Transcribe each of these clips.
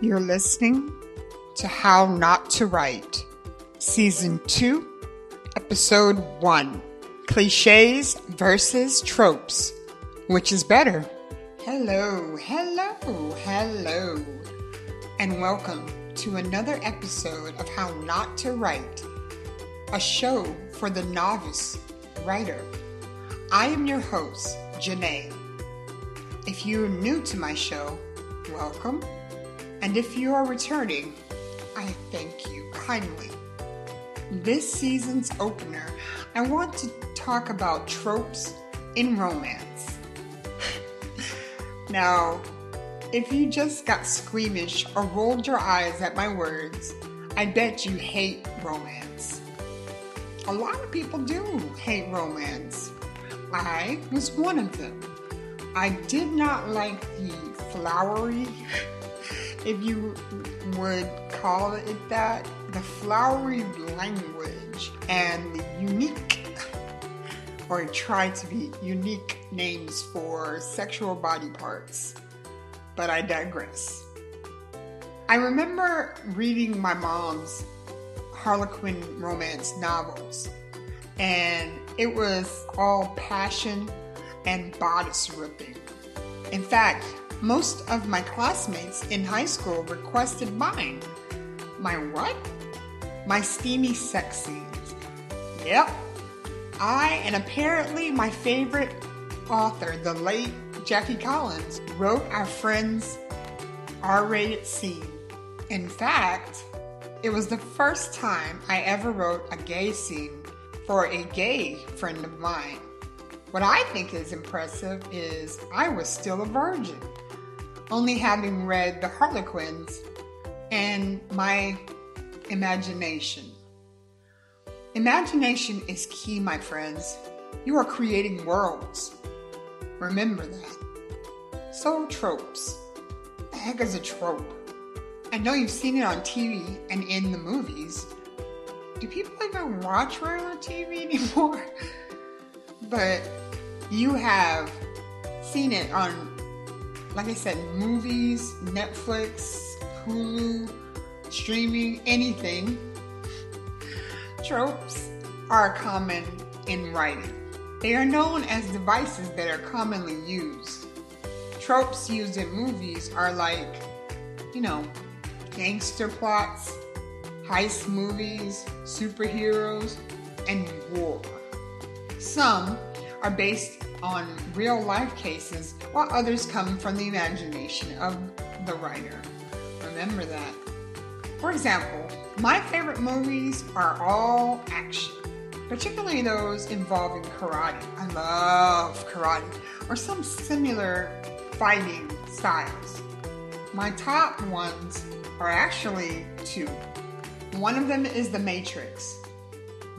You're listening to How Not to Write, Season 2, Episode 1 Cliches versus Tropes. Which is better? Hello, hello, hello, and welcome to another episode of How Not to Write, a show for the novice writer. I am your host, Janae. If you're new to my show, welcome. And if you are returning, I thank you kindly. This season's opener, I want to talk about tropes in romance. now, if you just got squeamish or rolled your eyes at my words, I bet you hate romance. A lot of people do hate romance. I was one of them. I did not like the flowery if you would call it that, the flowery language and the unique, or try to be unique names for sexual body parts. But I digress. I remember reading my mom's Harlequin romance novels, and it was all passion and bodice ripping. In fact, most of my classmates in high school requested mine. My what? My steamy sex scenes. Yep. I and apparently my favorite author, the late Jackie Collins, wrote our friend's R rated scene. In fact, it was the first time I ever wrote a gay scene for a gay friend of mine. What I think is impressive is I was still a virgin only having read The Harlequins and my imagination. Imagination is key, my friends. You are creating worlds. Remember that. So, tropes. The heck is a trope? I know you've seen it on TV and in the movies. Do people even watch regular TV anymore? but you have seen it on like I said, movies, Netflix, Hulu, streaming, anything. Tropes are common in writing. They are known as devices that are commonly used. Tropes used in movies are like, you know, gangster plots, heist movies, superheroes, and war. Some are based on real life cases, while others come from the imagination of the writer. Remember that. For example, my favorite movies are all action, particularly those involving karate. I love karate or some similar fighting styles. My top ones are actually two. One of them is The Matrix,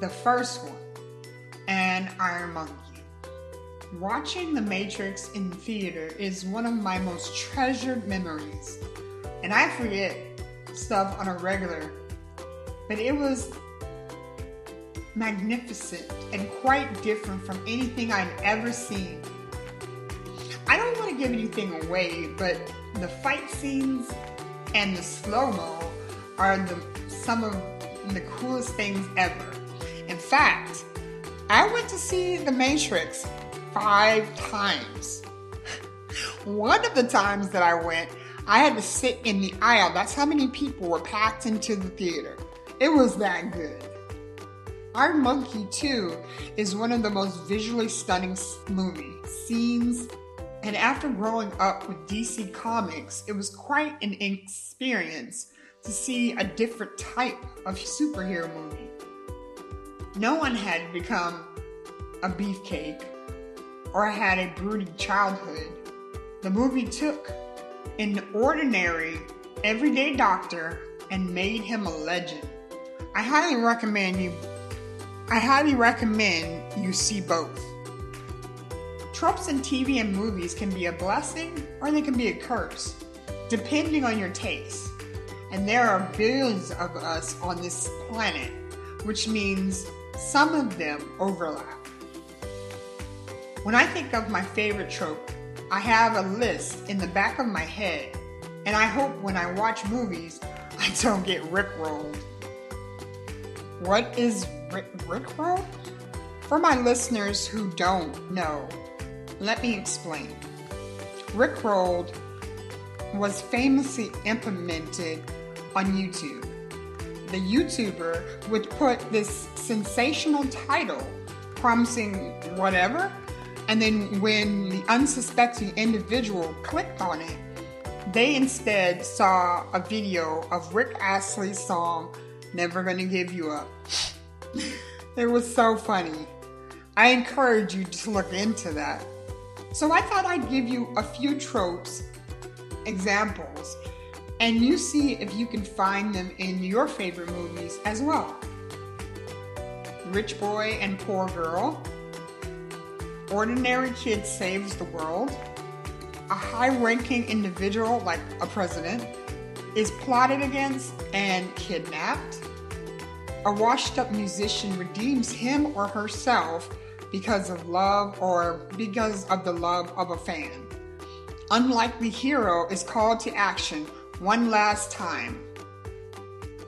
the first one, and Iron Monkey. Watching The Matrix in theater is one of my most treasured memories. And I forget stuff on a regular, but it was magnificent and quite different from anything I'd ever seen. I don't want to give anything away, but the fight scenes and the slow mo are the, some of the coolest things ever. In fact, I went to see The Matrix five times. One of the times that I went, I had to sit in the aisle. That's how many people were packed into the theater. It was that good. Iron Monkey 2 is one of the most visually stunning movie scenes, and after growing up with DC Comics, it was quite an experience to see a different type of superhero movie. No one had become a beefcake or had a brooding childhood. The movie took an ordinary, everyday doctor and made him a legend. I highly recommend you I highly recommend you see both. Tropes in TV and movies can be a blessing or they can be a curse, depending on your taste. And there are billions of us on this planet, which means some of them overlap. When I think of my favorite trope, I have a list in the back of my head, and I hope when I watch movies, I don't get rickrolled. What is Rick, rickrolled? For my listeners who don't know, let me explain. Rickrolled was famously implemented on YouTube. The YouTuber would put this sensational title promising whatever and then when the unsuspecting individual clicked on it, they instead saw a video of Rick Astley's song, Never Gonna Give You Up. it was so funny. I encourage you to look into that. So I thought I'd give you a few tropes, examples, and you see if you can find them in your favorite movies as well. Rich boy and poor girl, ordinary kid saves the world, a high ranking individual like a president is plotted against and kidnapped, a washed up musician redeems him or herself because of love or because of the love of a fan. Unlikely hero is called to action one last time.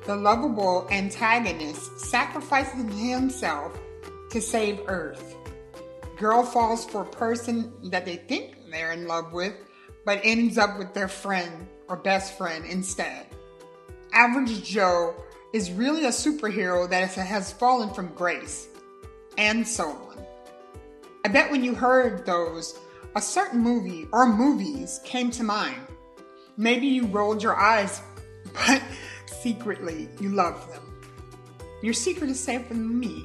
The lovable antagonist sacrifices himself to save Earth. Girl falls for a person that they think they're in love with, but ends up with their friend or best friend instead. Average Joe is really a superhero that has fallen from grace, and so on. I bet when you heard those, a certain movie or movies came to mind. Maybe you rolled your eyes, but secretly you loved them. Your secret is safe with me.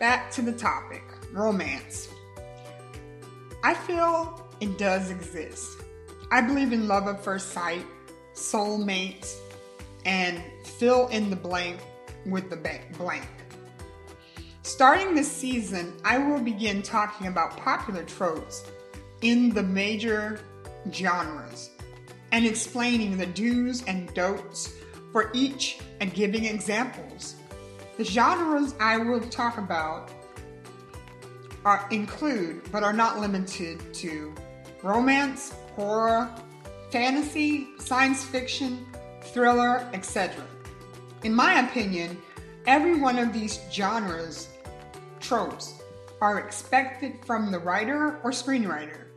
Back to the topic romance. I feel it does exist. I believe in love at first sight, soulmates, and fill in the blank with the blank. Starting this season, I will begin talking about popular tropes in the major genres and explaining the do's and don'ts for each and giving examples. The genres I will talk about are include but are not limited to romance, horror, fantasy, science fiction, thriller, etc. In my opinion, every one of these genres, tropes, are expected from the writer or screenwriter.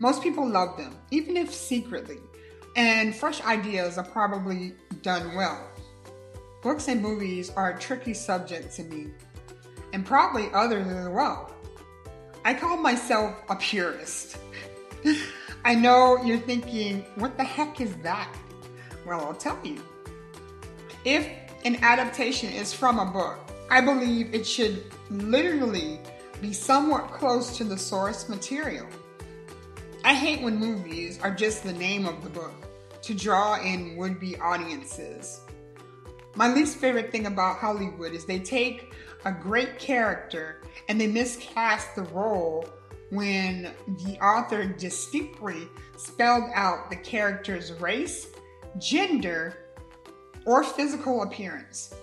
Most people love them, even if secretly, and fresh ideas are probably done well. Books and movies are a tricky subject to me, and probably others as well. I call myself a purist. I know you're thinking, what the heck is that? Well, I'll tell you. If an adaptation is from a book, I believe it should literally be somewhat close to the source material. I hate when movies are just the name of the book to draw in would be audiences. My least favorite thing about Hollywood is they take a great character and they miscast the role when the author distinctly spelled out the character's race, gender, or physical appearance.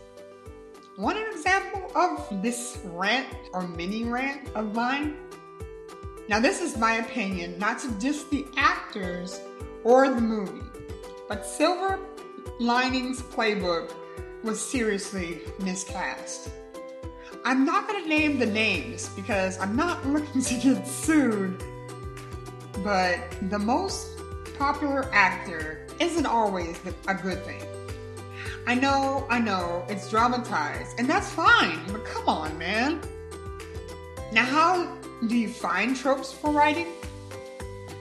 Want an example of this rant or mini rant of mine? Now, this is my opinion, not to diss the actors or the movie, but Silver Linings Playbook was seriously miscast. I'm not going to name the names because I'm not looking to get sued, but the most popular actor isn't always a good thing. I know, I know, it's dramatized, and that's fine, but come on, man. Now, how do you find tropes for writing?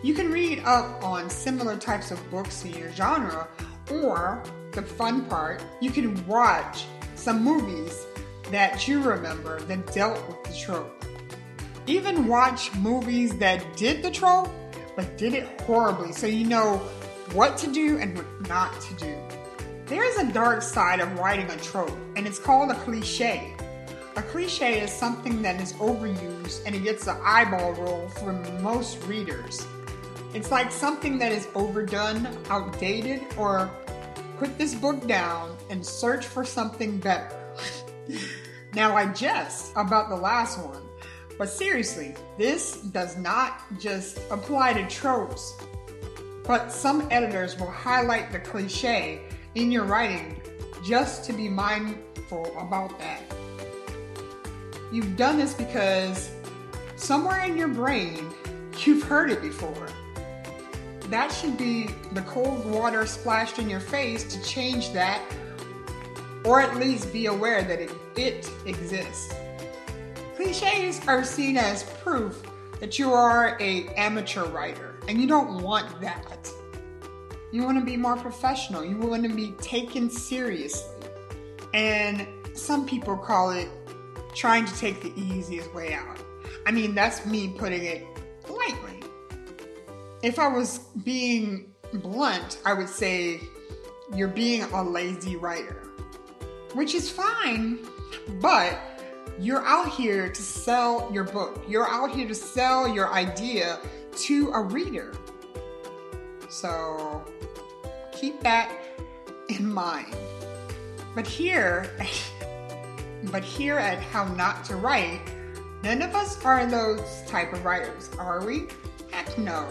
You can read up on similar types of books in your genre, or the fun part, you can watch some movies that you remember that dealt with the trope. Even watch movies that did the trope, but did it horribly so you know what to do and what not to do. There is a dark side of writing a trope, and it's called a cliche. A cliche is something that is overused and it gets an eyeball roll from most readers. It's like something that is overdone, outdated, or put this book down and search for something better. now, I jest about the last one, but seriously, this does not just apply to tropes, but some editors will highlight the cliche in your writing just to be mindful about that. You've done this because somewhere in your brain, you've heard it before that should be the cold water splashed in your face to change that, or at least be aware that it, it exists. Cliches are seen as proof that you are a amateur writer, and you don't want that. You want to be more professional. You want to be taken seriously. And some people call it trying to take the easiest way out. I mean, that's me putting it lightly if I was being blunt, I would say you're being a lazy writer, which is fine, but you're out here to sell your book. You're out here to sell your idea to a reader. So keep that in mind. But here, but here at How Not to Write, none of us are those type of writers, are we? Heck no.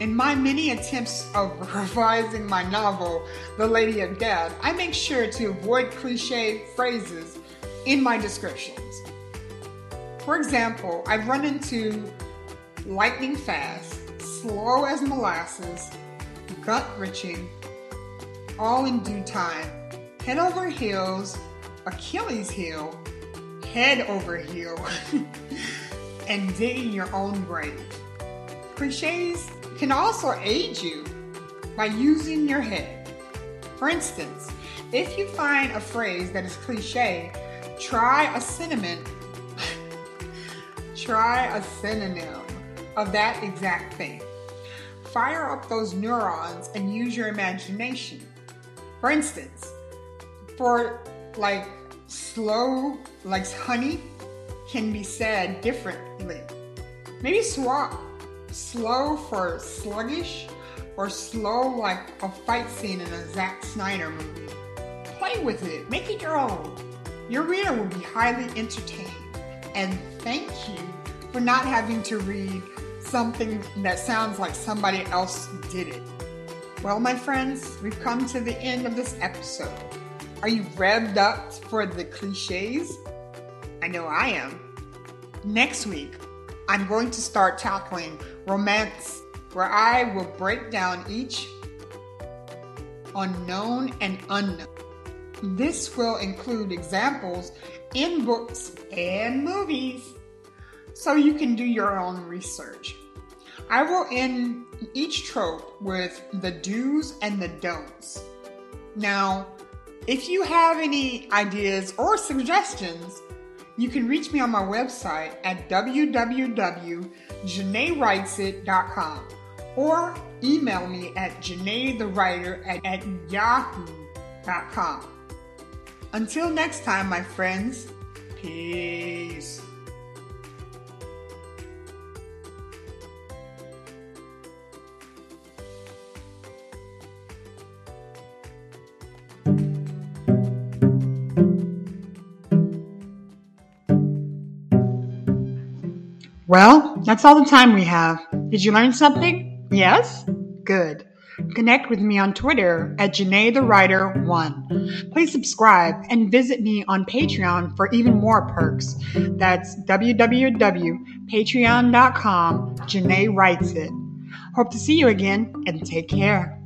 In my many attempts of revising my novel, The Lady of Death, I make sure to avoid cliche phrases in my descriptions. For example, I've run into lightning fast, slow as molasses, gut wrenching, all in due time, head over heels, Achilles heel, head over heel, and digging your own grave. Cliches can also aid you by using your head. For instance, if you find a phrase that is cliche, try a synonym. try a synonym of that exact thing. Fire up those neurons and use your imagination. For instance, for like slow, like honey, can be said differently. Maybe swap slow for sluggish, or slow like a fight scene in a Zack Snyder movie. Play with it, make it your own. Your reader will be highly entertained, and thank you for not having to read something that sounds like somebody else did it. Well, my friends, we've come to the end of this episode. Are you revved up for the cliches? I know I am. Next week, I'm going to start tackling romance, where I will break down each unknown and unknown. This will include examples in books and movies, so you can do your own research. I will end each trope with the do's and the don'ts. Now, if you have any ideas or suggestions, you can reach me on my website at www.janaewritesit.com or email me at janaethewriter at, at yahoo.com. Until next time, my friends, peace. Well, that's all the time we have. Did you learn something? Yes? Good. Connect with me on Twitter at Janae the Writer 1. Please subscribe and visit me on Patreon for even more perks. That's www.patreon.com. Janae writes it. Hope to see you again and take care.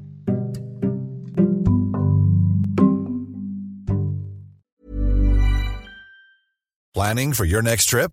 Planning for your next trip?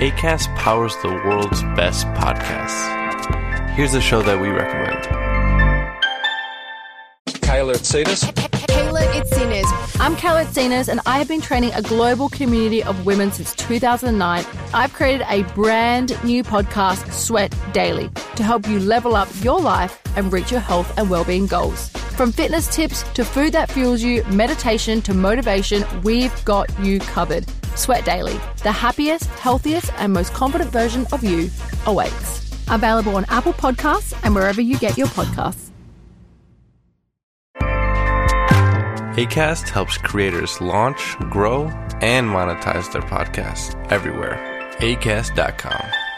ACAST powers the world's best podcasts. Here's a show that we recommend. Kayla Itsines. Kayla Itsines. I'm Kayla Itsines, and I have been training a global community of women since 2009. I've created a brand new podcast, Sweat Daily, to help you level up your life and reach your health and well-being goals. From fitness tips to food that fuels you, meditation to motivation, we've got you covered. Sweat Daily, the happiest, healthiest, and most confident version of you awaits. Available on Apple Podcasts and wherever you get your podcasts. ACAST helps creators launch, grow, and monetize their podcasts everywhere. ACAST.com.